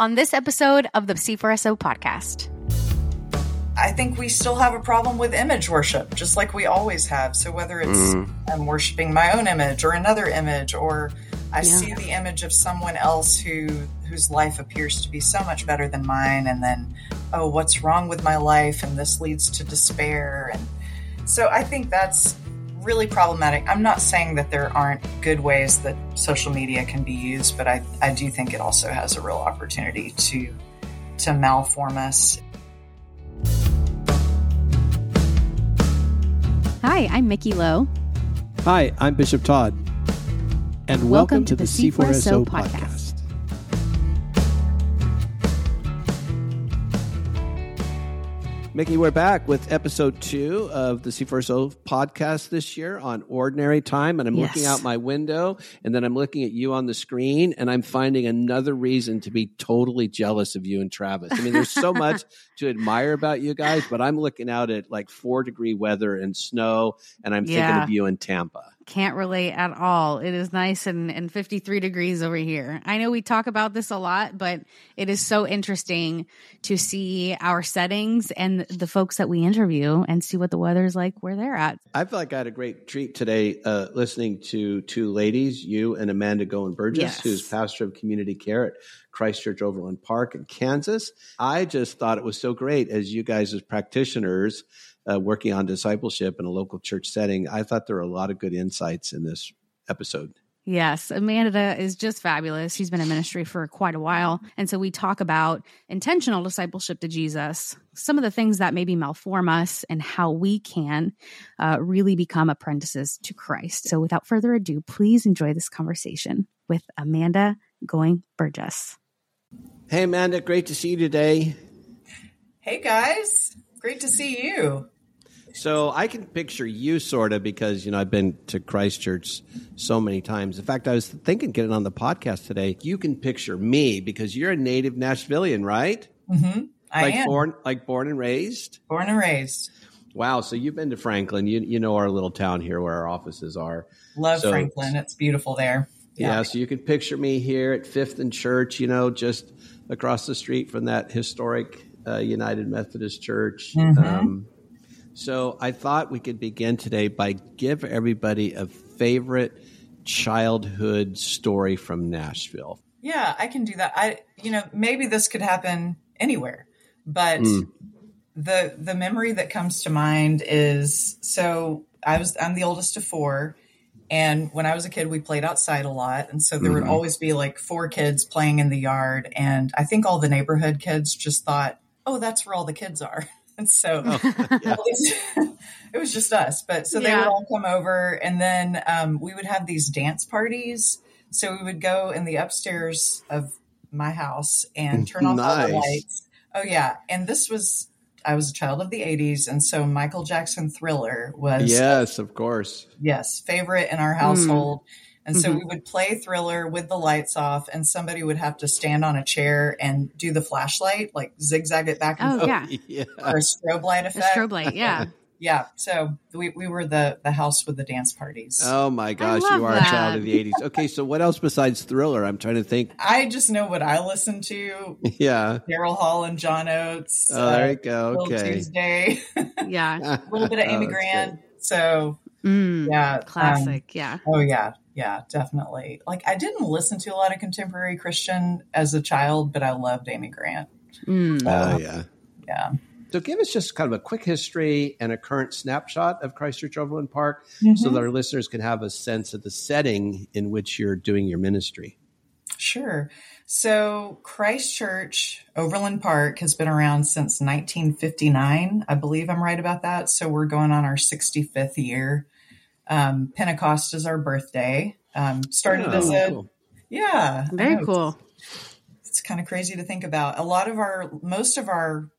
on this episode of the C4SO podcast. I think we still have a problem with image worship, just like we always have. So whether it's mm. I'm worshiping my own image or another image, or I yeah. see the image of someone else who whose life appears to be so much better than mine, and then oh, what's wrong with my life? And this leads to despair. And so I think that's really problematic. I'm not saying that there aren't good ways that social media can be used, but I, I do think it also has a real opportunity to to malform us. Hi, I'm Mickey Lowe. Hi, I'm Bishop Todd. And welcome, welcome to, to, the C4SO, C4SO podcast. podcast. Mickey, we're back with episode two of the C4SO podcast this year on ordinary time. And I'm yes. looking out my window and then I'm looking at you on the screen and I'm finding another reason to be totally jealous of you and Travis. I mean, there's so much to admire about you guys, but I'm looking out at like four degree weather and snow and I'm yeah. thinking of you in Tampa can't relate at all. It is nice and, and 53 degrees over here. I know we talk about this a lot, but it is so interesting to see our settings and the folks that we interview and see what the weather is like where they're at. I feel like I had a great treat today uh, listening to two ladies, you and Amanda Goin Burgess, yes. who's pastor of community care at Christ Church Overland Park in Kansas. I just thought it was so great as you guys as practitioners uh, working on discipleship in a local church setting, I thought there were a lot of good insights in this episode. Yes, Amanda is just fabulous. She's been in ministry for quite a while. And so we talk about intentional discipleship to Jesus, some of the things that maybe malform us, and how we can uh, really become apprentices to Christ. So without further ado, please enjoy this conversation with Amanda Goin Burgess. Hey, Amanda, great to see you today. Hey, guys. Great to see you. So I can picture you sort of because you know I've been to Christ Church so many times. In fact, I was thinking getting on the podcast today. You can picture me because you're a native Nashvilleian, right? Mm-hmm. I like am. born like born and raised. Born and raised. Wow. So you've been to Franklin. You you know our little town here where our offices are. Love so, Franklin. It's beautiful there. Yeah. yeah. So you can picture me here at Fifth and Church. You know, just across the street from that historic uh, United Methodist Church. Mm-hmm. Um, so I thought we could begin today by give everybody a favorite childhood story from Nashville. Yeah, I can do that. I you know, maybe this could happen anywhere, but mm. the the memory that comes to mind is so I was I'm the oldest of four and when I was a kid we played outside a lot and so there mm-hmm. would always be like four kids playing in the yard and I think all the neighborhood kids just thought oh, that's where all the kids are. And so oh, yeah. it was just us. But so they yeah. would all come over and then um, we would have these dance parties. So we would go in the upstairs of my house and turn off nice. all the lights. Oh, yeah. And this was, I was a child of the 80s. And so Michael Jackson Thriller was. Yes, of course. Yes, favorite in our household. Mm. And so mm-hmm. we would play Thriller with the lights off, and somebody would have to stand on a chair and do the flashlight, like zigzag it back and oh, forth, yeah. for a strobe light effect. A strobe light, yeah. yeah. So we, we were the the house with the dance parties. Oh my gosh, you are that. a child of the '80s. Okay, so what else besides Thriller? I'm trying to think. I just know what I listened to. Yeah, Daryl Hall and John Oates. Oh, there you go. Uh, okay, Tuesday. yeah, a little bit of Amy oh, Grant. Good. So Mm, yeah. Classic. Um, yeah. Oh, yeah yeah, definitely. Like I didn't listen to a lot of contemporary Christian as a child, but I loved Amy Grant. Mm. Oh yeah, yeah. So give us just kind of a quick history and a current snapshot of Christ Church Overland Park, mm-hmm. so that our listeners can have a sense of the setting in which you're doing your ministry. Sure. So Christ Church Overland Park has been around since 1959. I believe I'm right about that. So we're going on our 65th year. Um, Pentecost is our birthday. Um, started oh, as a cool. yeah, very cool. It's, it's kind of crazy to think about. A lot of our most of our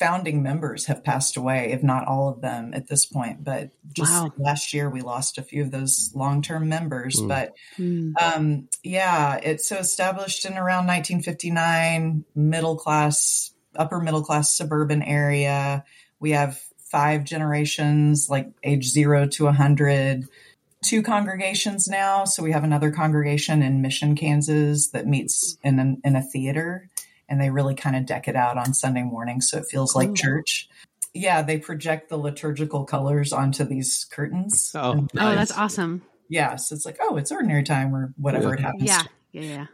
founding members have passed away, if not all of them at this point. But just wow. last year, we lost a few of those long term members. Mm. But mm. Um, yeah, it's so established in around 1959, middle class, upper middle class suburban area. We have five generations, like age zero to a hundred. two congregations now. So we have another congregation in Mission, Kansas that meets in a, in a theater and they really kind of deck it out on Sunday morning. So it feels cool. like church. Yeah, they project the liturgical colors onto these curtains. Oh, nice. oh that's awesome. Yeah. So it's like, oh, it's ordinary time or whatever yeah. it happens. Yeah. Yeah.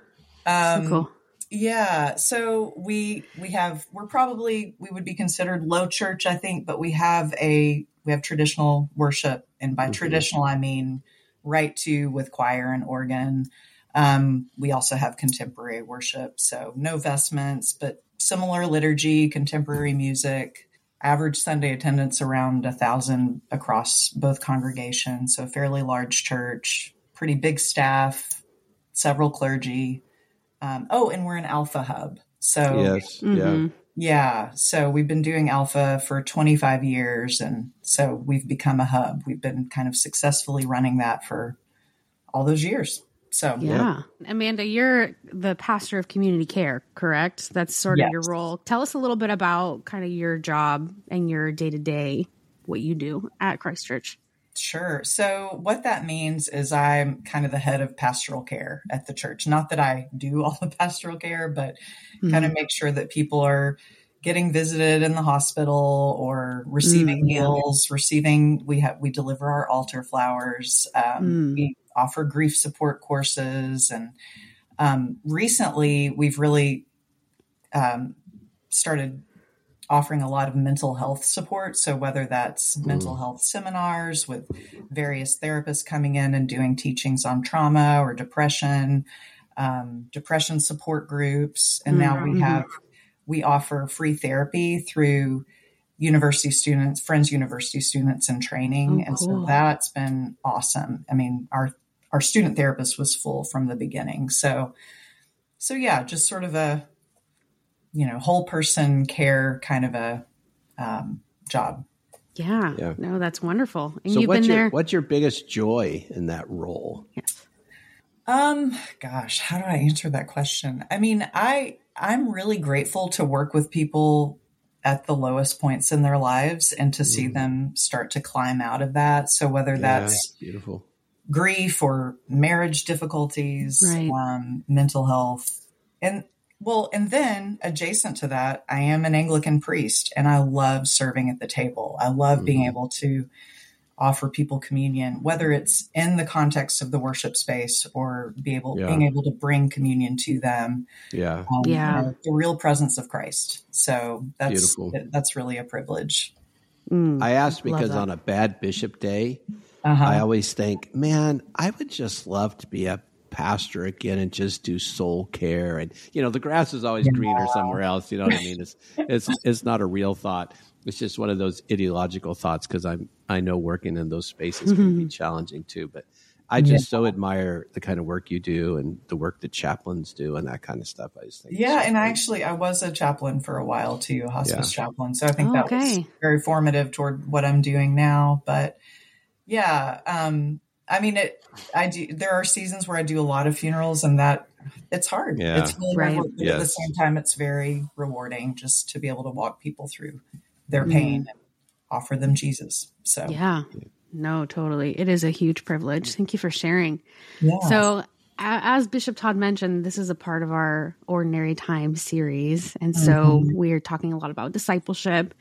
Yeah. Um, so cool. Yeah, so we we have we're probably we would be considered low church, I think, but we have a we have traditional worship, and by mm-hmm. traditional I mean right to with choir and organ. Um, we also have contemporary worship, so no vestments, but similar liturgy, contemporary music. Average Sunday attendance around a thousand across both congregations, so fairly large church, pretty big staff, several clergy. Um, oh, and we're an Alpha Hub. So yes, mm-hmm. yeah, yeah. So we've been doing Alpha for 25 years, and so we've become a hub. We've been kind of successfully running that for all those years. So yeah, Amanda, you're the pastor of community care, correct? That's sort yes. of your role. Tell us a little bit about kind of your job and your day to day, what you do at Christ Church. Sure. So, what that means is I'm kind of the head of pastoral care at the church. Not that I do all the pastoral care, but mm-hmm. kind of make sure that people are getting visited in the hospital or receiving mm, meals, receiving. We have we deliver our altar flowers. Um, mm. We offer grief support courses, and um, recently we've really um, started offering a lot of mental health support. So, whether that's mm. mental health seminars with various therapists coming in and doing teachings on trauma or depression, um, depression support groups. And now mm-hmm. we have, we offer free therapy through university students, friends, university students in training. Oh, and cool. so that's been awesome. I mean, our, our student therapist was full from the beginning. So, so yeah, just sort of a, you know whole person care kind of a um, job. Yeah. yeah. No, that's wonderful. And so you've what's been your, there. What's your biggest joy in that role? Yes. Um, gosh, how do I answer that question? I mean, I I'm really grateful to work with people at the lowest points in their lives and to see mm. them start to climb out of that. So whether that's beautiful grief or marriage difficulties, right. um, mental health, and well, and then adjacent to that, I am an Anglican priest and I love serving at the table. I love mm-hmm. being able to offer people communion, whether it's in the context of the worship space or be able yeah. being able to bring communion to them. Yeah. Um, yeah. You know, the real presence of Christ. So that's Beautiful. that's really a privilege. Mm, I asked because on a bad bishop day, uh-huh. I always think, man, I would just love to be a pastor again and just do soul care and you know the grass is always yeah. greener somewhere else you know what i mean it's it's it's not a real thought it's just one of those ideological thoughts because i'm i know working in those spaces can be challenging too but i just yeah. so admire the kind of work you do and the work that chaplains do and that kind of stuff i just think yeah so and I actually i was a chaplain for a while too a hospice yeah. chaplain so i think oh, that okay. was very formative toward what i'm doing now but yeah um I mean, it. I do. There are seasons where I do a lot of funerals, and that it's hard. Yeah. It's really right. hard. Yes. At the same time, it's very rewarding just to be able to walk people through their mm-hmm. pain mm. and offer them Jesus. So yeah, no, totally. It is a huge privilege. Thank you for sharing. Yeah. So as Bishop Todd mentioned, this is a part of our Ordinary Time series. And so mm-hmm. we're talking a lot about discipleship.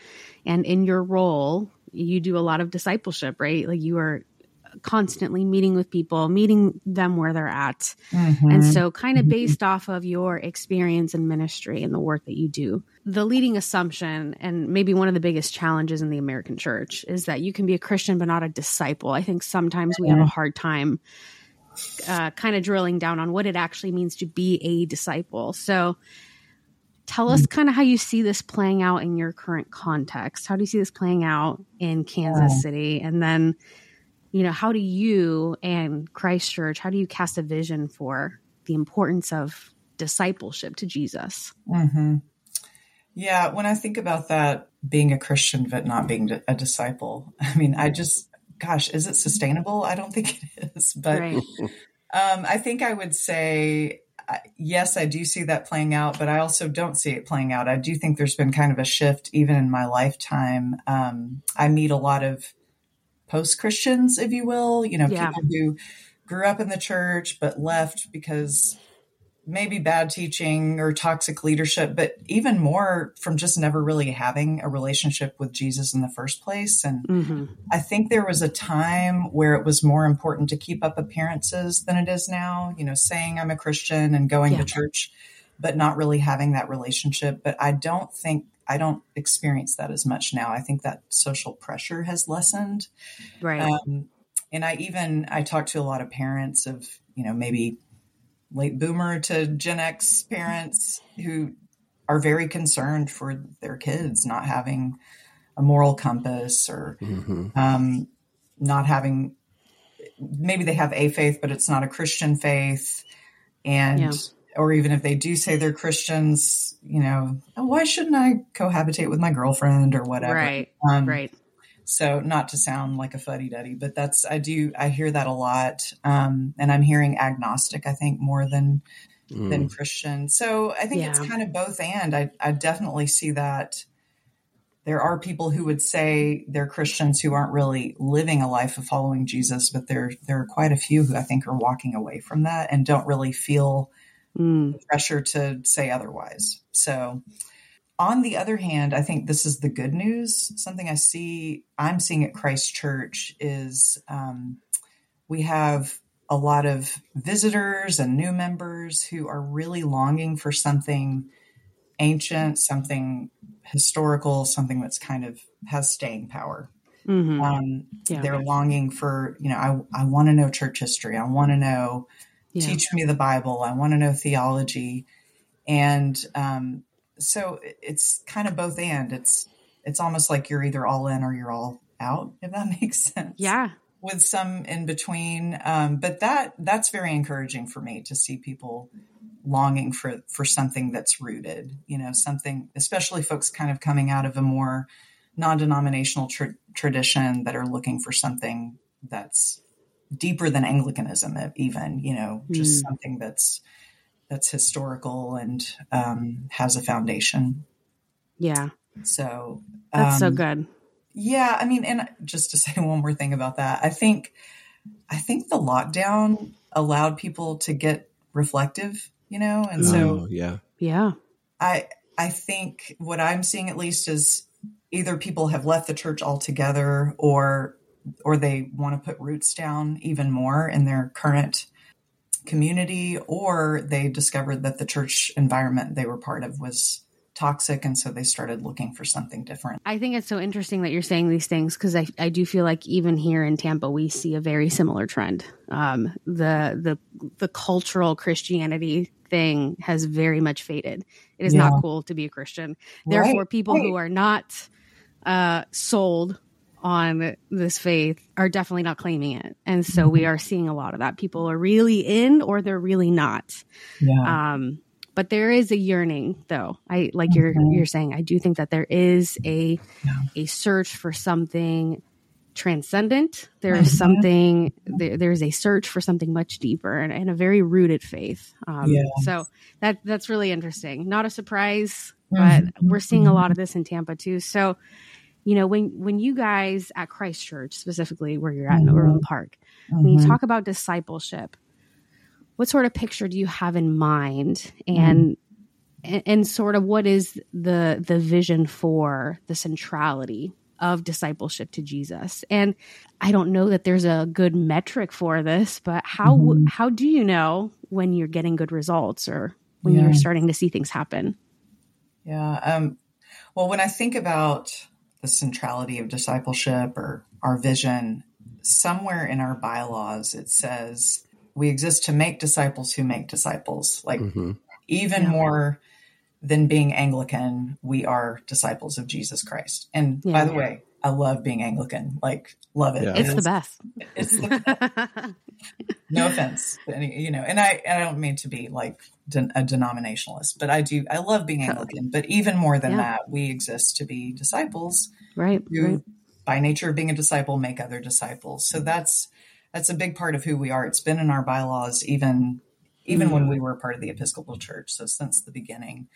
And in your role, you do a lot of discipleship, right? Like you are constantly meeting with people, meeting them where they're at. Mm-hmm. And so, kind of mm-hmm. based off of your experience in ministry and the work that you do, the leading assumption, and maybe one of the biggest challenges in the American church, is that you can be a Christian but not a disciple. I think sometimes we have a mm-hmm. hard time uh, kind of drilling down on what it actually means to be a disciple. So, tell us kind of how you see this playing out in your current context. How do you see this playing out in Kansas City? And then you know, how do you and Christ Church, how do you cast a vision for the importance of discipleship to Jesus? Mm-hmm. Yeah, when I think about that, being a Christian but not being a disciple, I mean, I just, gosh, is it sustainable? I don't think it is. But right. um, I think I would say, yes, I do see that playing out, but I also don't see it playing out. I do think there's been kind of a shift even in my lifetime. Um, I meet a lot of post Christians, if you will, you know, Yeah. people who grew up in the church but left because maybe bad teaching or toxic leadership, but even more from just never really having a relationship with Jesus in the first place. And hmm I think there was a time where it was more important to keep up appearances than it is now, you know, saying I'm a Christian and going Yeah. to church, but not really having that relationship. But I don't think, I don't experience that as much now. I think that social pressure has lessened. Right. Um, and I even, I talk to a lot of parents of, you know, maybe late boomer to Gen X parents who are very concerned for their kids not having a moral compass or hmm um, not having maybe they have a faith but it's not a christian faith and Yeah. or even if they do say they're christians you know oh, why shouldn't i cohabitate with my girlfriend or whatever right. um, Right. So not to sound like a fuddy-duddy but that's i do i hear that a lot um, and i'm hearing agnostic i think more than than Christian. So I think it's kind of both and I, I definitely see that there are people who would say they're Christians who aren't really living a life of following Jesus, but there there are quite a few who I think are walking away from that and don't really feel Mm. pressure to say otherwise. So on the other hand, I think this is the good news. Something I see, I'm seeing at Christ Church is um, we have a lot of visitors and new members who are really longing for something ancient, something historical, something that's kind of has staying power. hmm Um, Yeah. They're longing for, you know, I, I want to know church history. I want to know yeah. teach me the Bible. I want to know theology. And um, so it's kind of both and it's, it's almost like you're either all in or you're all out, if that makes sense. Yeah. With some in between. Um, but that, that's very encouraging for me to see people longing for, for something that's rooted, you know, something, especially folks kind of coming out of a more non-denominational tra- tradition that are looking for something that's deeper than Anglicanism, even you know, just Mm. something that's that's historical and um, has a foundation. Yeah. So That's so um, good. Yeah, I mean, and just to say one more thing about that, I think I think the lockdown allowed people to get reflective, you know, and so oh, yeah. Yeah. I I think what I'm seeing at least is either people have left the church altogether or or they want to put roots down even more in their current community or they discovered that the church environment they were part of was toxic and so they started looking for something different. I think it's so interesting that you're saying these things because I, I do feel like even here in Tampa we see a very similar trend. Um, the the the cultural Christianity thing has very much faded. It is Yeah. not cool to be a Christian. Therefore, Right, people who are not uh, sold on this faith are definitely not claiming it, and so we are seeing a lot of that. People are really in or they're really not. Yeah. Um, but there is a yearning, though. I like you're Mhm. you're saying. I do think that there is a Yeah. a search for something transcendent. There is Mhm. something. There, there's a search for something much deeper and, and a very rooted faith. Um, Yeah. So that that's really interesting. Not a surprise, but Mhm. we're seeing a lot of this in Tampa too. So. You know, when when you guys at Christ Church specifically where you're at in Mhm. Overland Park, when you Mhm. talk about discipleship what sort of picture do you have in mind and and, and sort of what is the the vision for the centrality of discipleship to Jesus and I don't know that there's a good metric for this but how Mhm. how do you know when you're getting good results or when Yeah. you're starting to see things happen Yeah. Um, well, when I think about the centrality of discipleship or our vision, somewhere in our bylaws it says we exist to make disciples who make disciples. Like hmm even Yeah. more than being Anglican, we are disciples of Jesus Christ. And by the way, I love being Anglican. Like, love it. Yeah. it's the best It's the no offense, any, you know, and I and I don't mean to be like den- a denominationalist, but I do. I love being Anglican, but even more than Yeah. that, we exist to be disciples right who, right by nature of being a disciple, make other disciples. So that's that's a big part of who we are. It's been in our bylaws even even mm-hmm. when we were part of the Episcopal Church. So since the beginning.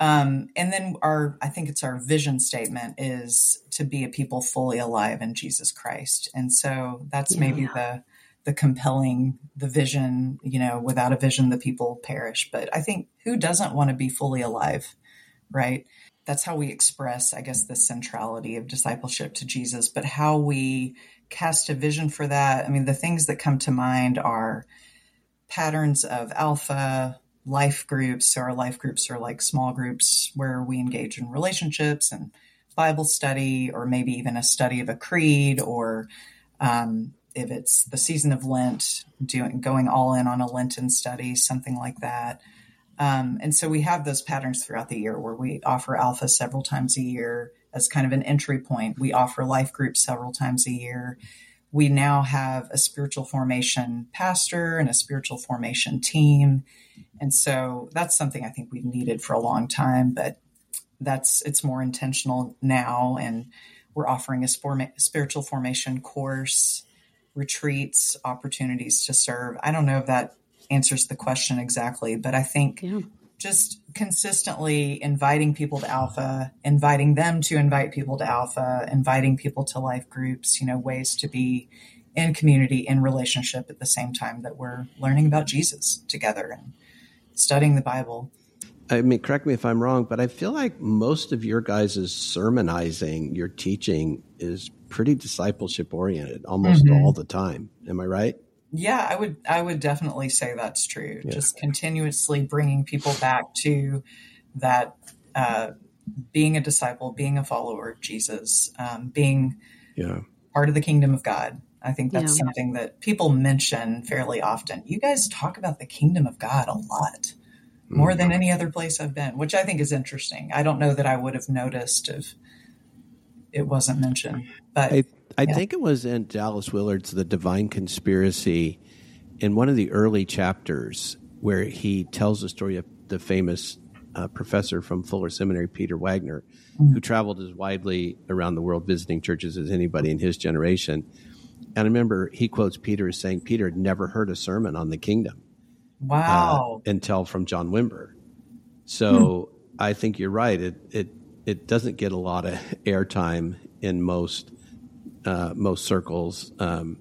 Um, and then our, I think it's our vision statement is to be a people fully alive in Jesus Christ. And so that's yeah. maybe the, the compelling, the vision, you know, without a vision, the people perish. But I think who doesn't want to be fully alive, right? That's how we express, I guess, the centrality of discipleship to Jesus, but how we cast a vision for that. I mean, the things that come to mind are patterns of alpha, life groups. So our life groups are like small groups where we engage in relationships and Bible study, or maybe even a study of a creed, or um, if it's the season of Lent, doing going all in on a Lenten study, something like that. Um, and so we have those patterns throughout the year where we offer Alpha several times a year as kind of an entry point. We offer life groups several times a year. We now have a spiritual formation pastor and a spiritual formation team. And so that's something I think we've needed for a long time, but that's it's more intentional now and we're offering a spiritual formation course retreats opportunities to serve i don't know if that answers the question exactly but i think yeah. just consistently inviting people to alpha inviting them to invite people to alpha inviting people to life groups you know ways to be in community in relationship at the same time that we're learning about jesus together and studying the Bible. I mean, correct me if I'm wrong, but I feel like most of your guys' sermonizing, your teaching is pretty discipleship oriented almost mm-hmm. all the time. Am I right? Yeah, I would I would definitely say that's true. Yeah. Just continuously bringing people back to that uh, being a disciple, being a follower of Jesus, um, being yeah. part of the kingdom of God. I think that's yeah. something that people mention fairly often. You guys talk about the kingdom of God a lot, more mm-hmm. than any other place I've been, which I think is interesting. I don't know that I would have noticed if it wasn't mentioned. But I, I yeah. think it was in Dallas Willard's The Divine Conspiracy in one of the early chapters where he tells the story of the famous uh, professor from Fuller Seminary, Peter Wagner, mm-hmm. who traveled as widely around the world visiting churches as anybody in his generation and I remember he quotes Peter as saying Peter had never heard a sermon on the kingdom. Wow. Uh, until from John Wimber. So hmm. I think you're right. It, it, it doesn't get a lot of airtime in most, uh, most circles. Um,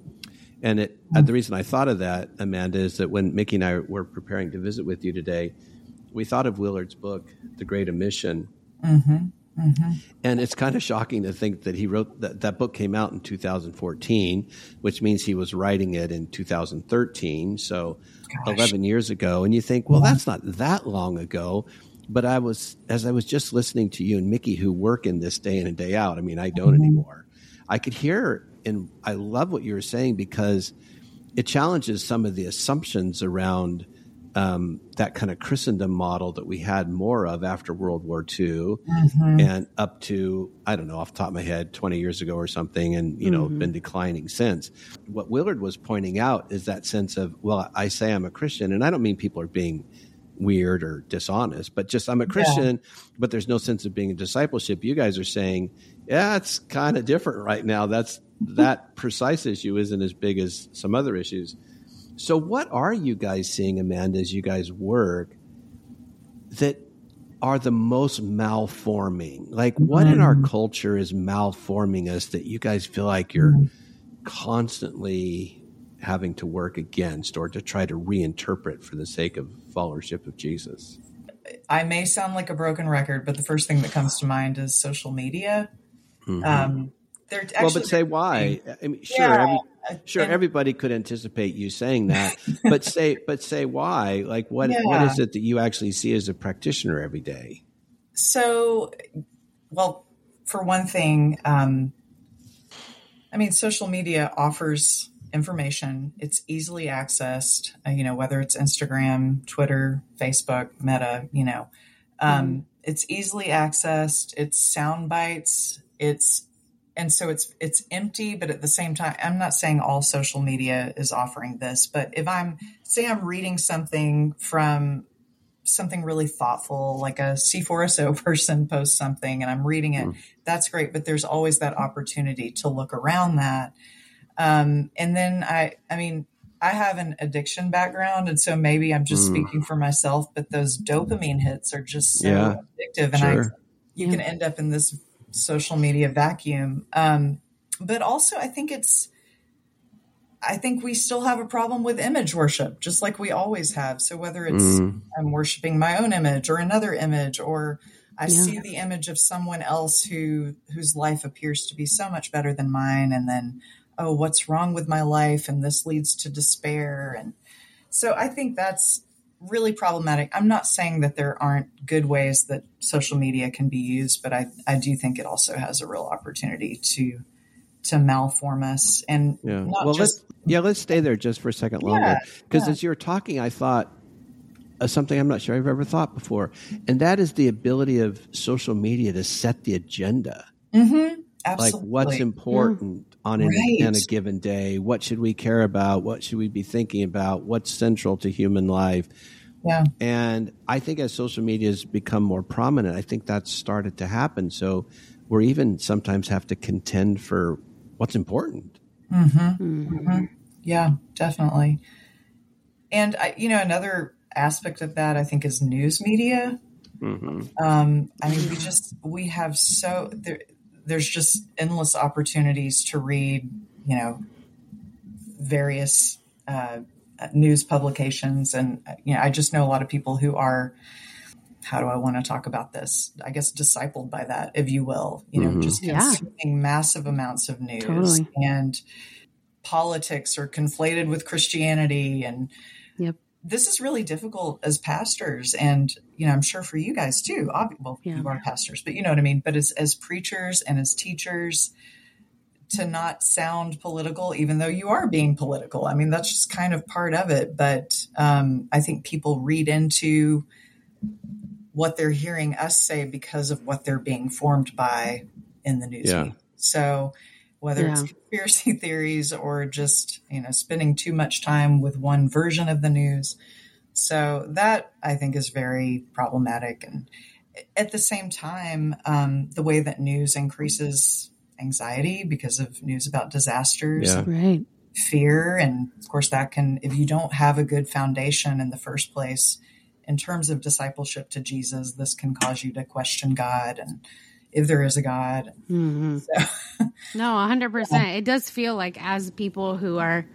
and it, hmm. the reason I thought of that, Amanda, is that when Mickey and I were preparing to visit with you today, we thought of Willard's book, The Great Omission. Mm-hmm. Mm-hmm. And it's kind of shocking to think that he wrote that that book came out in 2014, which means he was writing it in 2013, so Gosh. 11 years ago. And you think, well, that's not that long ago. But I was, as I was just listening to you and Mickey, who work in this day in and day out. I mean, I don't mm-hmm. anymore. I could hear, and I love what you were saying because it challenges some of the assumptions around um, that kind of Christendom model that we had more of after World War II mm-hmm. and up to, I don't know, off the top of my head, 20 years ago or something, and, you know, mm-hmm. been declining since. What Willard was pointing out is that sense of, well, I say I'm a Christian, and I don't mean people are being weird or dishonest, but just I'm a Christian, yeah. but there's no sense of being a discipleship. You guys are saying, yeah, it's kind of different right now. That's that precise issue isn't as big as some other issues. So, what are you guys seeing, Amanda, as you guys work that are the most malforming? Like, what in our mm-hmm. culture is malforming us that you guys feel like you're mm-hmm. constantly having to work against or to try to reinterpret for the sake of followership of Jesus? I may sound like a broken record, but the first thing that comes to mind is social media. Mm-hmm. Um, actually, well, but say why? I mean, sure, yeah. every, sure everybody could anticipate you saying that but say but say why like what yeah. what is it that you actually see as a practitioner every day so well for one thing um, i mean social media offers information. It's easily accessed uh, you know whether it's instagram twitter facebook meta you know. Um, mm-hmm. it's easily accessed. It's sound bites. It's and so it's it's empty but at the same time i'm not saying all social media is offering this but if i'm say i'm reading something from something really thoughtful like a c4so person posts something and i'm reading it mm. that's great but there's always that opportunity to look around that um, and then i i mean I have an addiction background, and so maybe I'm just mm. speaking for myself, but those dopamine hits are just so yeah, addictive, and sure. I you can end up in this social media vacuum. Um, but also, I think it's I think we still have a problem with image worship, just like we always have. So whether it's mm. I'm worshiping my own image or another image, or I yeah. see the image of someone else who whose life appears to be so much better than mine, and then oh, what's wrong with my life? And this leads to despair. And so I think that's really problematic. I'm not saying that there aren't good ways that social media can be used, but I, I do think it also has a real opportunity to to malform us and yeah. well just, let's yeah let's stay there just for a second longer because yeah, yeah. as you were talking i thought of something i'm not sure i've ever thought before and that is the ability of social media to set the agenda mm-hmm. like what's important on right. in a given day. What should we care about? What should we be thinking about? What's central to human life? Yeah. And I think as social media has become more prominent, I think that's started to happen. So we're even sometimes have to contend for what's important. Mm-hmm. Mm-hmm. Yeah, definitely. And I, you know, another aspect of that I think is news media. Mm-hmm. Um, I mean, we just we have so there there's just endless opportunities to read, you know, various uh, news publications, and you know, I just know a lot of people who are. How do I want to talk about this? I guess discipled by that, if you will. You know, mm-hmm. just consuming yeah. massive amounts of news totally. and politics are conflated with Christianity and yep this is really difficult as pastors and you know i'm sure for you guys too well yeah. you are pastors but you know what i mean but as, as preachers and as teachers to not sound political even though you are being political i mean that's just kind of part of it but um, i think people read into what they're hearing us say because of what they're being formed by in the news yeah. so whether yeah. it's conspiracy theories or just you know spending too much time with one version of the news so that i think is very problematic and at the same time um, the way that news increases anxiety because of news about disasters yeah. right fear and of course that can if you don't have a good foundation in the first place in terms of discipleship to jesus this can cause you to question god and if there is a God. Mm-hmm. So, no, 100%. Yeah. It does feel like as people who are,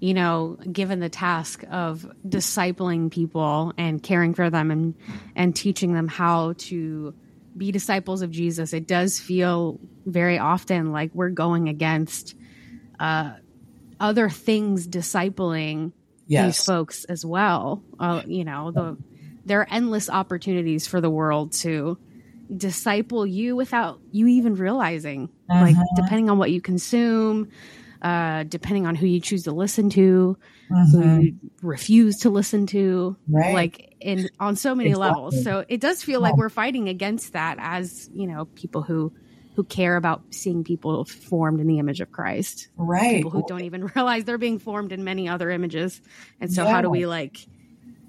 you know, given the task of discipling people and caring for them and, and teaching them how to be disciples of Jesus, it does feel very often like we're going against uh, other things discipling yes. these folks as well. Uh, you know, the there are endless opportunities for the world to disciple you without you even realizing uh-huh. like depending on what you consume uh depending on who you choose to listen to uh-huh. who mm-hmm. you refuse to listen to right. like in on so many exactly. levels so it does feel like we're fighting against that as you know people who who care about seeing people formed in the image of Christ right people who don't even realize they're being formed in many other images and so yeah. how do we like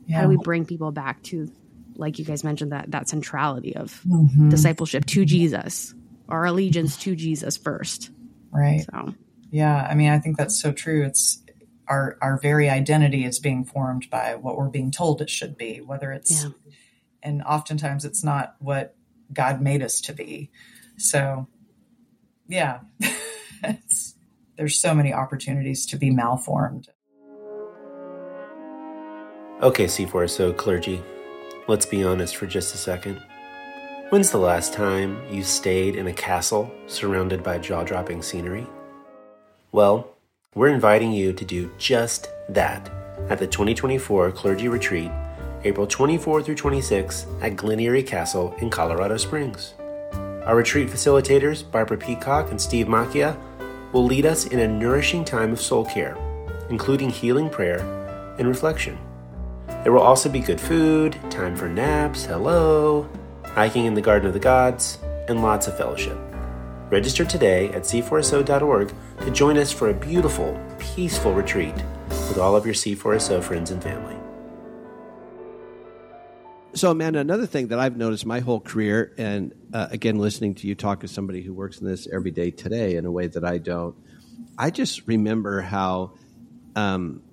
yeah. how do we bring people back to like you guys mentioned that that centrality of mm-hmm. discipleship to Jesus, our allegiance to Jesus first. Right. So, yeah, I mean, I think that's so true. It's our our very identity is being formed by what we're being told it should be, whether it's, yeah. and oftentimes it's not what God made us to be. So, yeah, there's so many opportunities to be malformed. Okay, C4SO clergy, Let's be honest for just a second. When's the last time you stayed in a castle surrounded by jaw dropping scenery? Well, we're inviting you to do just that at the 2024 Clergy Retreat, April 24 through 26 at Glen Eyrie Castle in Colorado Springs. Our retreat facilitators, Barbara Peacock and Steve Macchia, will lead us in a nourishing time of soul care, including healing prayer and reflection. There will also be good food, time for naps, hello, hiking in the Garden of the Gods, and lots of fellowship. Register today at c4so.org to join us for a beautiful, peaceful retreat with all of your C4SO friends and family. So, Amanda, another thing that I've noticed my whole career, and uh, again, listening to you talk to somebody who works in this every day today in a way that I don't, I just remember how um,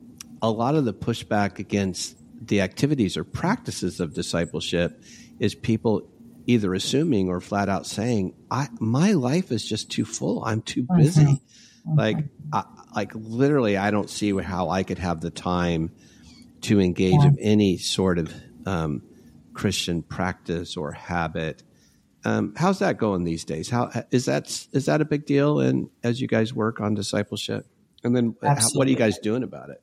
a lot of the pushback against the activities or practices of discipleship is people either assuming or flat out saying, "I my life is just too full. I'm too busy." Mm-hmm. Like, I, like literally, I don't see how I could have the time to engage yeah. in any sort of um, Christian practice or habit. Um, how's that going these days? How is that is that a big deal? And as you guys work on discipleship, and then how, what are you guys doing about it?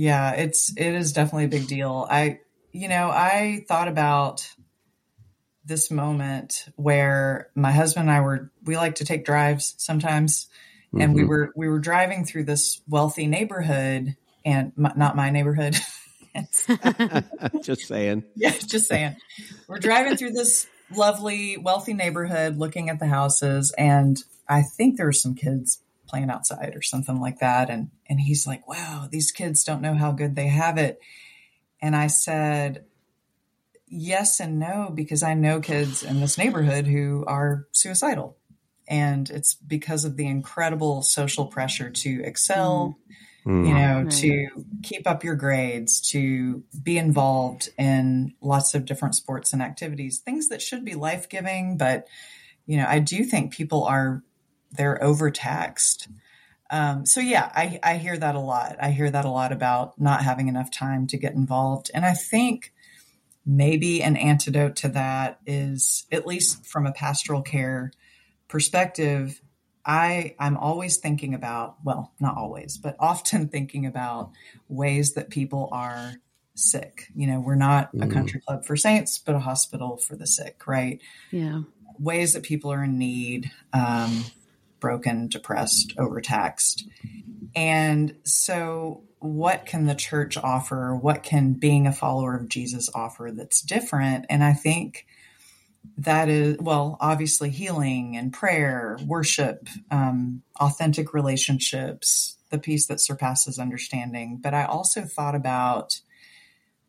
Yeah, it's it is definitely a big deal. I you know I thought about this moment where my husband and I were we like to take drives sometimes mm-hmm. and we mm-hmm. were we were driving through this wealthy neighborhood and m- not my neighborhood just saying yeah just saying we're driving through this lovely wealthy neighborhood looking at the houses and i think there were some kids playing outside or something like that and and he's like wow these kids don't know how good they have it and i said yes and no because I know kids in this neighborhood who are suicidal. And it's because of the incredible social pressure to excel, mm. you know, right. to keep up your grades, to be involved in lots of different sports and activities, things that should be life giving. But, you know, I do think people are, they're overtaxed. Um, so yeah, I, I hear that a lot. I hear that a lot about not having enough time to get involved. And I think, maybe an antidote to that is at least from a pastoral care perspective i i'm always thinking about well not always but often thinking about ways that people are sick you know we're not mm. a country club for saints but a hospital for the sick right yeah ways that people are in need um, broken depressed overtaxed and so what can the church offer? What can being a follower of Jesus offer that's different? And I think that is, well, obviously healing and prayer, worship, um, authentic relationships, the peace that surpasses understanding. But I also thought about,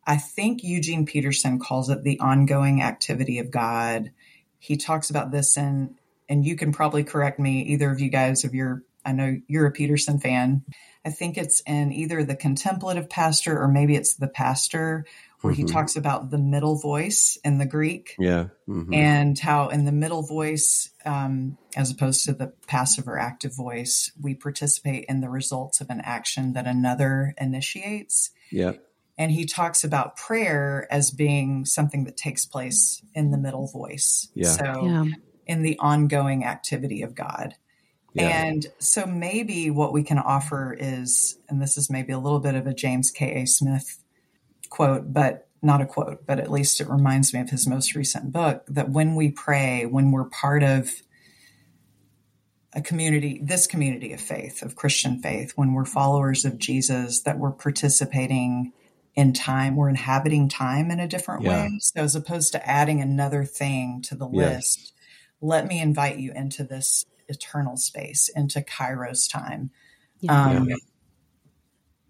I think Eugene Peterson calls it the ongoing activity of God. He talks about this in, and you can probably correct me, either of you guys, if you're, I know you're a Peterson fan I think it's in either the contemplative pastor or maybe it's the pastor where mm-hmm. he talks about the middle voice in the Greek. Yeah. Mm-hmm. And how in the middle voice, um, as opposed to the passive or active voice, we participate in the results of an action that another initiates. Yeah. And he talks about prayer as being something that takes place in the middle voice. Yeah. So yeah. In the ongoing activity of God. Yeah. And so maybe what we can offer is, and this is maybe a little bit of a James K.A. Smith quote, but not a quote, but at least it reminds me of his most recent book that when we pray, when we're part of a community, this community of faith, of Christian faith, when we're followers of Jesus, that we're participating in time, we're inhabiting time in a different yeah. way. So as opposed to adding another thing to the yes. list, let me invite you into this eternal space into Kairos time. Yeah. Um, yeah.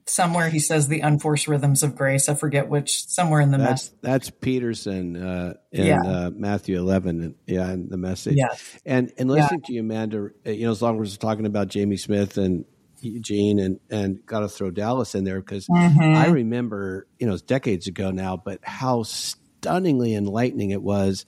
Somewhere he says the unforced rhythms of grace. I forget which. Somewhere in the that's mess- that's Peterson uh, in yeah. uh, Matthew eleven. Yeah, in the message. Yeah. And and listening yeah. to you, Amanda. Uh, you know, as long as we're talking about Jamie Smith and Eugene and and got to throw Dallas in there because mm-hmm. I remember you know it's decades ago now, but how stunningly enlightening it was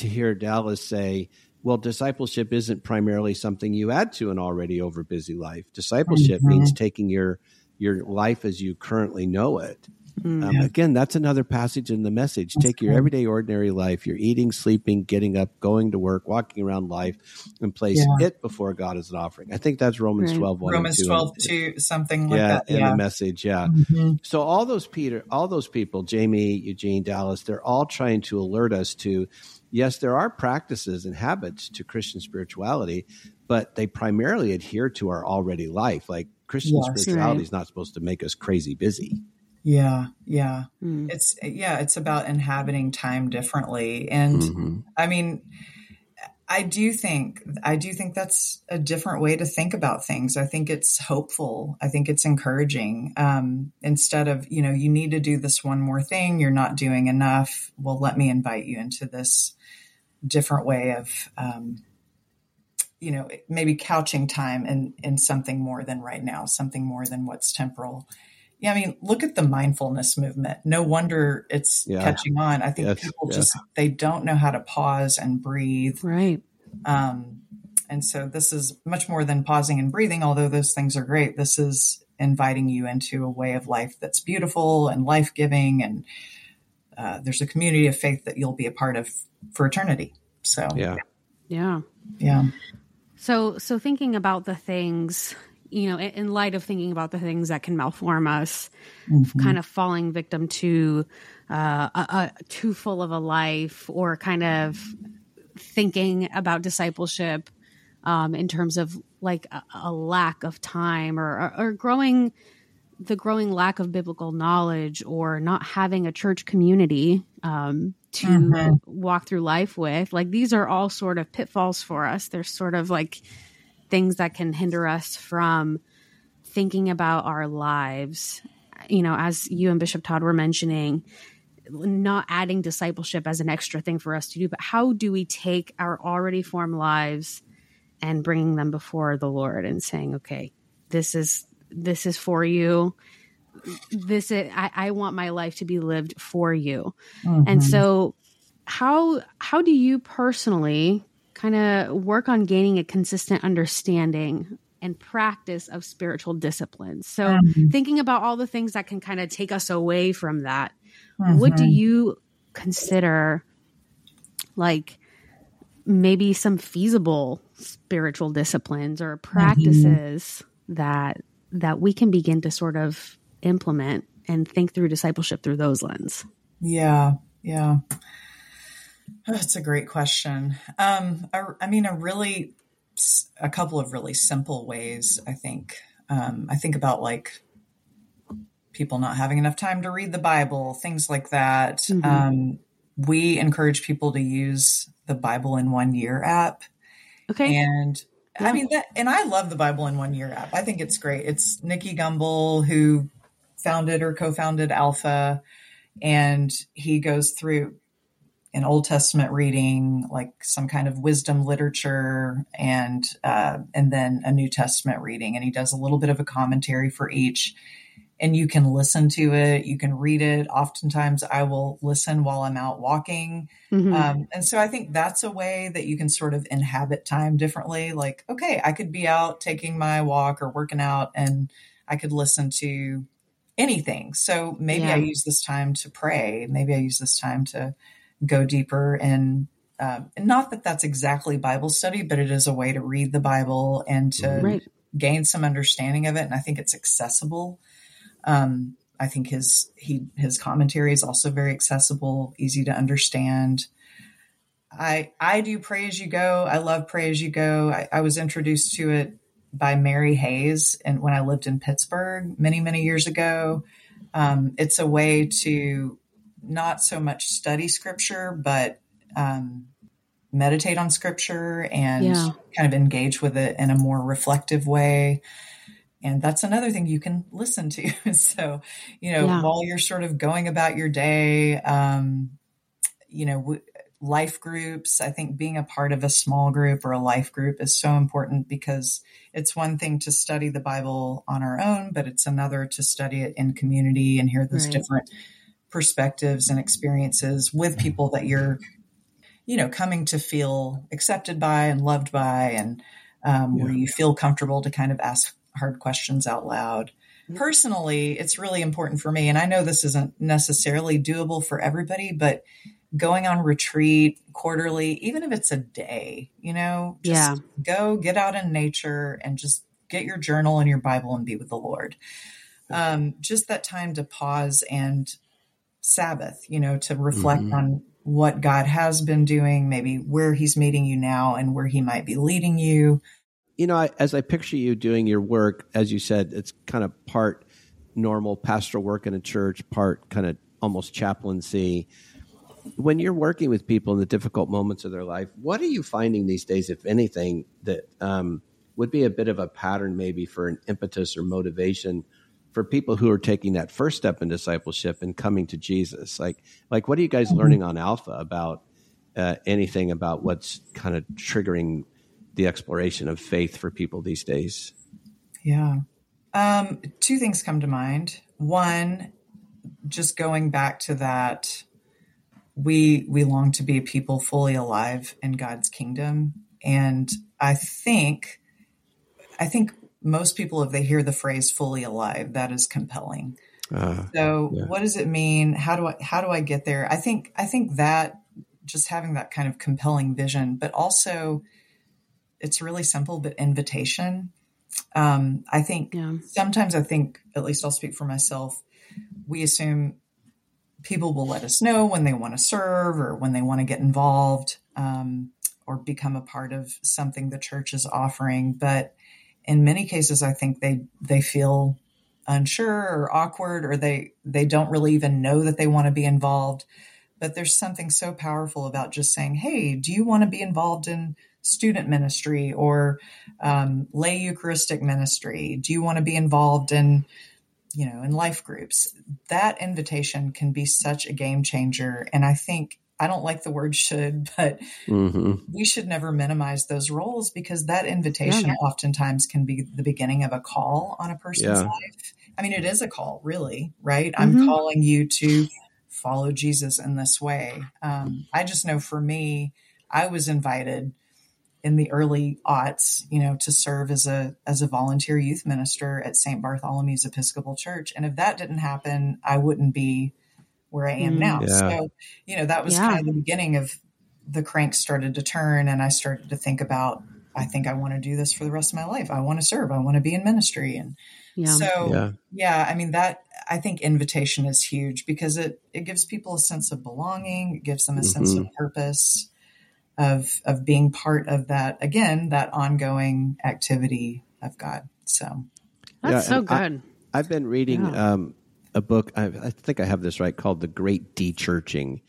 to hear Dallas say well, discipleship isn't primarily something you add to an already over busy life. Discipleship mm-hmm. means taking your your life as you currently know it. Mm-hmm. Um, again, that's another passage in the message. That's Take cool. your everyday, ordinary life, your eating, sleeping, getting up, going to work, walking around life, and place yeah. it before God as an offering. I think that's Romans right. 12, 1 Romans 12, 2, something like yeah, that. Yeah, in the message, yeah. Mm-hmm. So all those Peter, all those people, Jamie, Eugene, Dallas, they're all trying to alert us to yes, there are practices and habits to Christian spirituality, but they primarily adhere to our already life. Like Christian yes, spirituality right. is not supposed to make us crazy busy. Yeah, yeah. Mm. It's yeah, it's about inhabiting time differently. And mm-hmm. I mean, I do think I do think that's a different way to think about things. I think it's hopeful. I think it's encouraging. Um, instead of you know you need to do this one more thing, you're not doing enough. Well, let me invite you into this different way of um, you know maybe couching time in in something more than right now something more than what's temporal yeah, I mean, look at the mindfulness movement. No wonder it's yeah. catching on. I think yes, people yeah. just they don't know how to pause and breathe. Right. Um, and so this is much more than pausing and breathing, although those things are great. This is inviting you into a way of life that's beautiful and life giving. And uh, there's a community of faith that you'll be a part of for eternity. So, yeah. Yeah. Yeah. So, so thinking about the things you know, in light of thinking about the things that can malform us, mm-hmm. kind of falling victim to uh, a, a too full of a life, or kind of thinking about discipleship um, in terms of like a, a lack of time, or, or, or growing the growing lack of biblical knowledge, or not having a church community um, to mm-hmm. walk through life with. Like these are all sort of pitfalls for us. They're sort of like things that can hinder us from thinking about our lives. You know, as you and Bishop Todd were mentioning, not adding discipleship as an extra thing for us to do, but how do we take our already formed lives and bringing them before the Lord and saying, okay, this is this is for you. This is, I, I want my life to be lived for you. Mm-hmm. And so how how do you personally kind of work on gaining a consistent understanding and practice of spiritual disciplines. So, mm-hmm. thinking about all the things that can kind of take us away from that, mm-hmm. what do mm-hmm. you consider like maybe some feasible spiritual disciplines or practices mm-hmm. that that we can begin to sort of implement and think through discipleship through those lens? Yeah, yeah. That's a great question. Um, I, I, mean, a really, a couple of really simple ways. I think. Um, I think about like people not having enough time to read the Bible, things like that. Mm-hmm. Um, we encourage people to use the Bible in One Year app. Okay. And yeah. I mean that, and I love the Bible in One Year app. I think it's great. It's Nicky Gumbel who founded or co-founded Alpha, and he goes through an Old Testament reading, like some kind of wisdom literature, and uh, and then a New Testament reading, and he does a little bit of a commentary for each. And you can listen to it, you can read it. Oftentimes, I will listen while I'm out walking, mm-hmm. um, and so I think that's a way that you can sort of inhabit time differently. Like, okay, I could be out taking my walk or working out, and I could listen to anything. So maybe yeah. I use this time to pray. Maybe I use this time to go deeper and um, not that that's exactly Bible study, but it is a way to read the Bible and to right. gain some understanding of it. And I think it's accessible. Um, I think his he his commentary is also very accessible, easy to understand. I I do pray as you go. I love pray as you go. I, I was introduced to it by Mary Hayes, and when I lived in Pittsburgh many many years ago, um, it's a way to not so much study scripture, but um, meditate on scripture and yeah. kind of engage with it in a more reflective way. And that's another thing you can listen to. so, you know, yeah. while you're sort of going about your day, um, you know, w- life groups, I think being a part of a small group or a life group is so important because it's one thing to study the Bible on our own, but it's another to study it in community and hear those right. different perspectives and experiences with people that you're you know coming to feel accepted by and loved by and um, yeah. where you feel comfortable to kind of ask hard questions out loud. Personally it's really important for me and i know this isn't necessarily doable for everybody but going on retreat quarterly even if it's a day you know just yeah. go get out in nature and just get your journal and your bible and be with the lord. Um, just that time to pause and Sabbath, you know, to reflect mm-hmm. on what God has been doing, maybe where He's meeting you now and where He might be leading you. You know, I, as I picture you doing your work, as you said, it's kind of part normal pastoral work in a church, part kind of almost chaplaincy. When you're working with people in the difficult moments of their life, what are you finding these days, if anything, that um, would be a bit of a pattern maybe for an impetus or motivation for people who are taking that first step in discipleship and coming to Jesus? Like, like what are you guys mm-hmm. learning on Alpha about uh, anything about what's kind of triggering the exploration of faith for people these days? Yeah. Um, two things come to mind. one, just going back to that, we we long to be a people fully alive in God's kingdom, and I think, I think most people, if they hear the phrase "fully alive," that is compelling. Uh, so, yeah. what does it mean? How do I how do I get there? I think I think that just having that kind of compelling vision, but also it's really simple, but invitation. Um, I think yeah. sometimes I think, at least I'll speak for myself, we assume people will let us know when they want to serve or when they want to get involved um, or become a part of something the church is offering. But in many cases, I think they they feel unsure or awkward, or they they don't really even know that they want to be involved. But there's something so powerful about just saying, "Hey, do you want to be involved in?" student ministry or um, lay Eucharistic ministry? Do you want to be involved in, you know, in life groups? That invitation can be such a game changer. And I think I don't like the word should, but mm-hmm. we should never minimize those roles because that invitation yeah. oftentimes can be the beginning of a call on a person's yeah. life. I mean, it is a call, really, right? Mm-hmm. I'm calling you to follow Jesus in this way. Um, I just know for me, I was invited in the early aughts, you know, to serve as a as a volunteer youth minister at St. Bartholomew's Episcopal Church. And if that didn't happen, I wouldn't be where I am mm, now. Yeah. So, you know, that was yeah. kind of the beginning of the crank started to turn and I started to think about I think I want to do this for the rest of my life. I want to serve. I want to be in ministry and yeah. so yeah. yeah, I mean that I think invitation is huge because it it gives people a sense of belonging, it gives them a mm-hmm. sense of purpose of of being part of that again that ongoing activity of God. So that's yeah, so good. I, have been reading yeah. um, a book. I, I, think I have this right called "The Great Dechurching."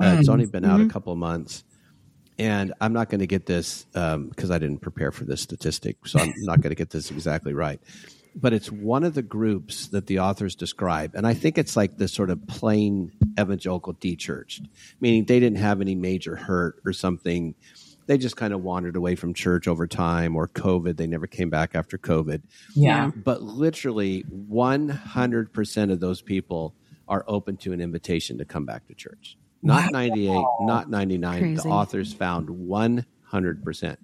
Uh, mm. It's only been out mm-hmm. a couple of months, and I'm not going to get this because um, I didn't prepare for this statistic, so I'm not going to get this exactly right but it's one of the groups that the authors describe. And I think it's like the sort of plain evangelical dechurched, meaning they didn't have any major hurt or something. They just kind of wandered away from church over time or COVID. They never came back after COVID. Yeah. But literally 100% of those people are open to an invitation to come back to church. Not 98, not 99. Crazy. The authors found 100%.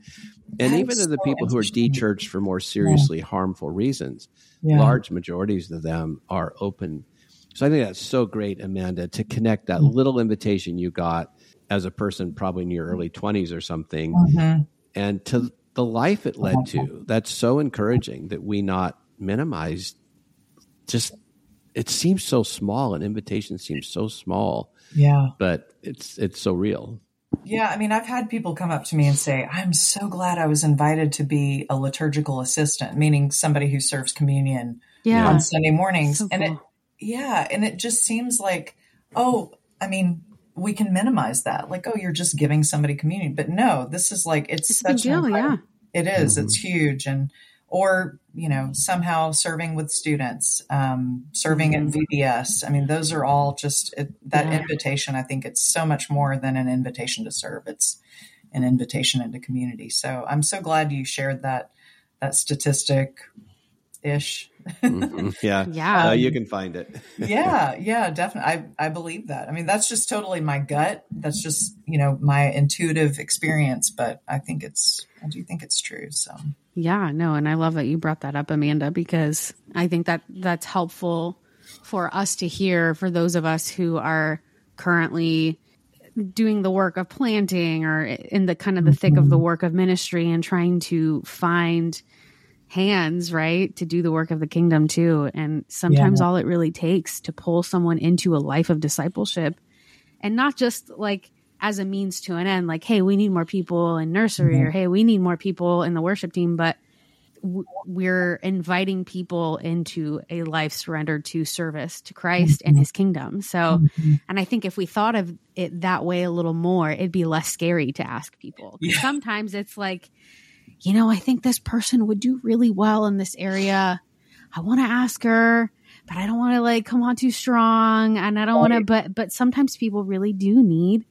And even of the people who are de-churched for more seriously yeah. harmful reasons, yeah. large majorities of them are open. So I think that's so great, Amanda, to connect that mm-hmm. little invitation you got as a person, probably in your early 20s or something, mm-hmm. and to the life it led to. That's so encouraging that we not minimize just it seems so small an invitation seems so small yeah but it's it's so real yeah, I mean, I've had people come up to me and say, I'm so glad I was invited to be a liturgical assistant, meaning somebody who serves communion yeah. on Sunday mornings. So and cool. it, yeah, and it just seems like, oh, I mean, we can minimize that. Like, oh, you're just giving somebody communion. But no, this is like, it's, it's such a deal, yeah. It is, mm-hmm. It's huge. And, or you know somehow serving with students um, serving in vbs mm-hmm. i mean those are all just it, that yeah. invitation i think it's so much more than an invitation to serve it's an invitation into community so i'm so glad you shared that that statistic ish. Mm-hmm. yeah. Yeah. Uh, you can find it. Yeah yeah definitely. I, I believe that. I mean that's just totally my gut. That's just you know my intuitive experience but i think it's i do think it's true so. Yeah, no, and I love that you brought that up, Amanda, because I think that that's helpful for us to hear for those of us who are currently doing the work of planting or in the kind of the thick of the mm-hmm. work of ministry and trying to find hands, right, to do the work of the kingdom too. And sometimes yeah. all it really takes to pull someone into a life of discipleship and not just like as a means to an end like hey we need more people in nursery mm-hmm. or hey we need more people in the worship team but w- we're inviting people into a life surrendered to service to Christ mm-hmm. and his kingdom so mm-hmm. and i think if we thought of it that way a little more it'd be less scary to ask people yeah. sometimes it's like you know i think this person would do really well in this area i want to ask her but I don't want to like come on too strong and I don't want to but but sometimes people really do need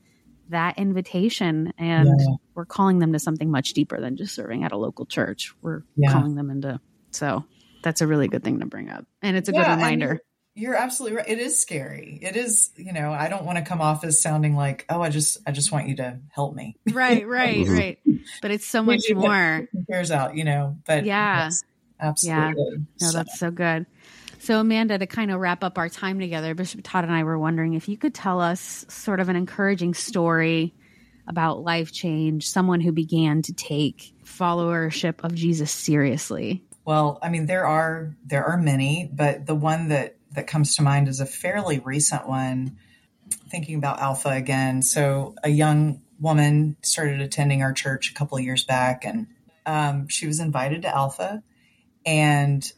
that invitation and yeah. we're calling them to something much deeper than just serving at a local church. We're yeah. calling them into so that's a really good thing to bring up. And it's a yeah, good reminder. You're absolutely right. It is scary. It is, you know, I don't want to come off as sounding like, oh, I just, I just want you to help me. Right, right, mm-hmm. right. But it's so much more. Cares out, you know. But yeah, yes, absolutely. Yeah. No, so. that's so good. So, Amanda, to kind of wrap up our time together, Bishop Todd and I were wondering if you could tell us sort of an encouraging story about life change, someone who began to take followership of Jesus seriously. Well, I mean, there are there are many, but the one that that comes to mind is a fairly recent one. Thinking about Alpha again, so a young woman started attending our church a couple of years back, and um, she was invited to Alpha, and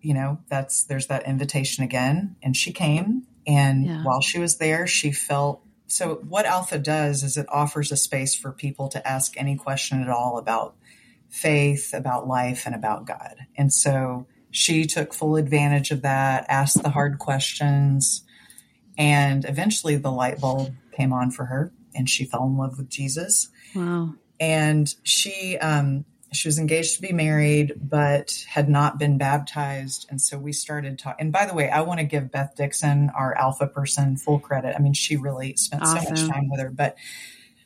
you know that's there's that invitation again, and she came, and yeah. while she was there, she felt so. What Alpha does is it offers a space for people to ask any question at all about faith, about life, and about God, and so she took full advantage of that, asked the hard questions, and eventually the light bulb came on for her and she fell in love with Jesus. Wow. And she um she was engaged to be married but had not been baptized and so we started talking and by the way i want to give beth dixon our alpha person full credit i mean she really spent awesome. so much time with her but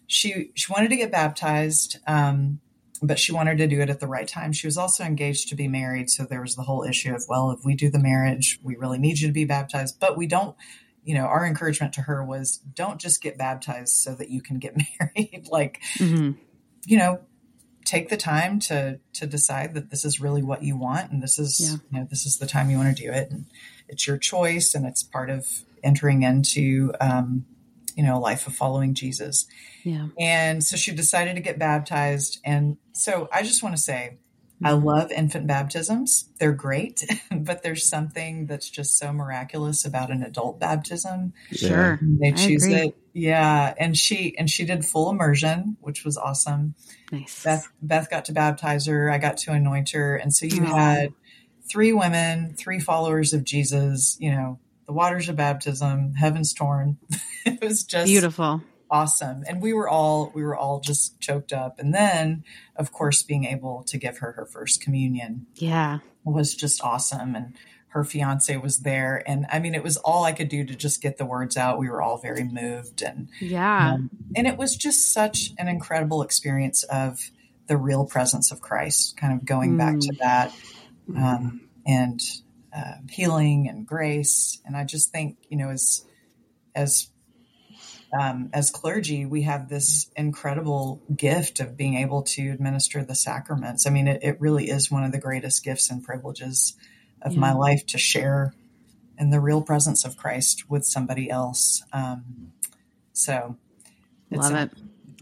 she she wanted to get baptized um, but she wanted to do it at the right time. She was also engaged to be married. So there was the whole issue of, well, if we do the marriage, we really need you to be baptized, but we don't, you know, our encouragement to her was don't just get baptized so that you can get married. like, mm-hmm. you know, take the time to, to decide that this is really what you want. And this is, yeah. you know, this is the time you want to do it. And it's your choice. And it's part of entering into, um, you know, life of following Jesus. Yeah. And so she decided to get baptized. And so I just want to say, I mm-hmm. love infant baptisms. They're great, but there's something that's just so miraculous about an adult baptism. Sure. They choose it. Yeah. And she and she did full immersion, which was awesome. Nice. Beth Beth got to baptize her. I got to anoint her. And so you Aww. had three women, three followers of Jesus, you know, the waters of baptism, heaven's torn. it was just beautiful. Awesome. And we were all we were all just choked up. And then of course being able to give her her first communion. Yeah. Was just awesome and her fiance was there and i mean it was all i could do to just get the words out we were all very moved and yeah um, and it was just such an incredible experience of the real presence of christ kind of going mm. back to that um, and uh, healing and grace. And I just think, you know, as as um, as clergy, we have this incredible gift of being able to administer the sacraments. I mean, it, it really is one of the greatest gifts and privileges of yeah. my life to share in the real presence of Christ with somebody else. Um, so, love a, it.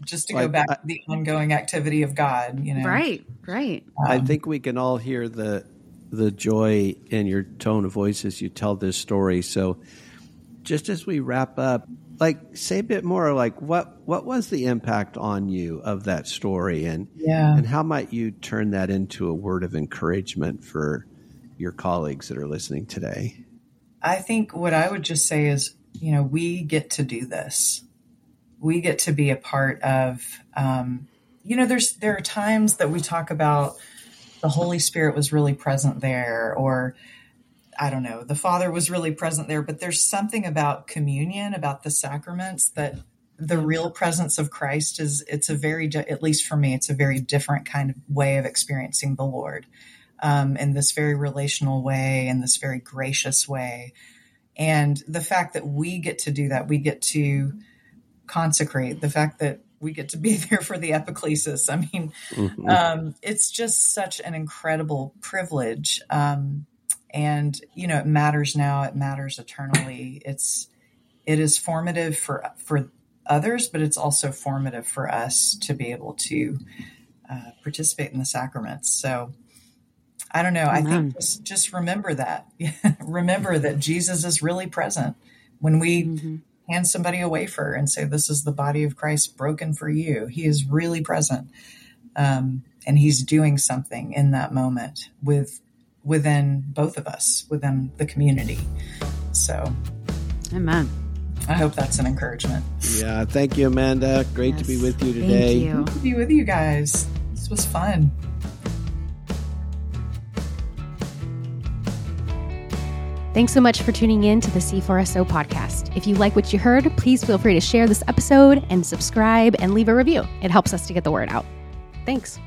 Just to go back I, to the ongoing activity of God, you know. Right, right. Um, I think we can all hear the the joy in your tone of voice as you tell this story. So, just as we wrap up, like say a bit more like what what was the impact on you of that story and yeah. and how might you turn that into a word of encouragement for your colleagues that are listening today? I think what I would just say is, you know, we get to do this. We get to be a part of um, you know, there's there are times that we talk about the Holy Spirit was really present there, or I don't know, the Father was really present there. But there's something about communion, about the sacraments that the real presence of Christ is, it's a very, at least for me, it's a very different kind of way of experiencing the Lord um, in this very relational way, in this very gracious way. And the fact that we get to do that, we get to consecrate, the fact that we get to be there for the epiclesis. I mean, mm-hmm. um, it's just such an incredible privilege. Um, and you know, it matters now. It matters eternally. It's it is formative for for others, but it's also formative for us to be able to uh, participate in the sacraments. So. I don't know. Amen. I think just, just remember that. remember that Jesus is really present when we mm-hmm hand somebody a wafer and say, This is the body of Christ broken for you. He is really present. Um, and he's doing something in that moment with within both of us, within the community. So Amen. I hope that's an encouragement. Yeah, thank you, Amanda. Great yes. to be with you today. Thank you. to be with you guys. This was fun. Thanks so much for tuning in to the C4SO podcast. If you like what you heard, please feel free to share this episode and subscribe and leave a review. It helps us to get the word out. Thanks.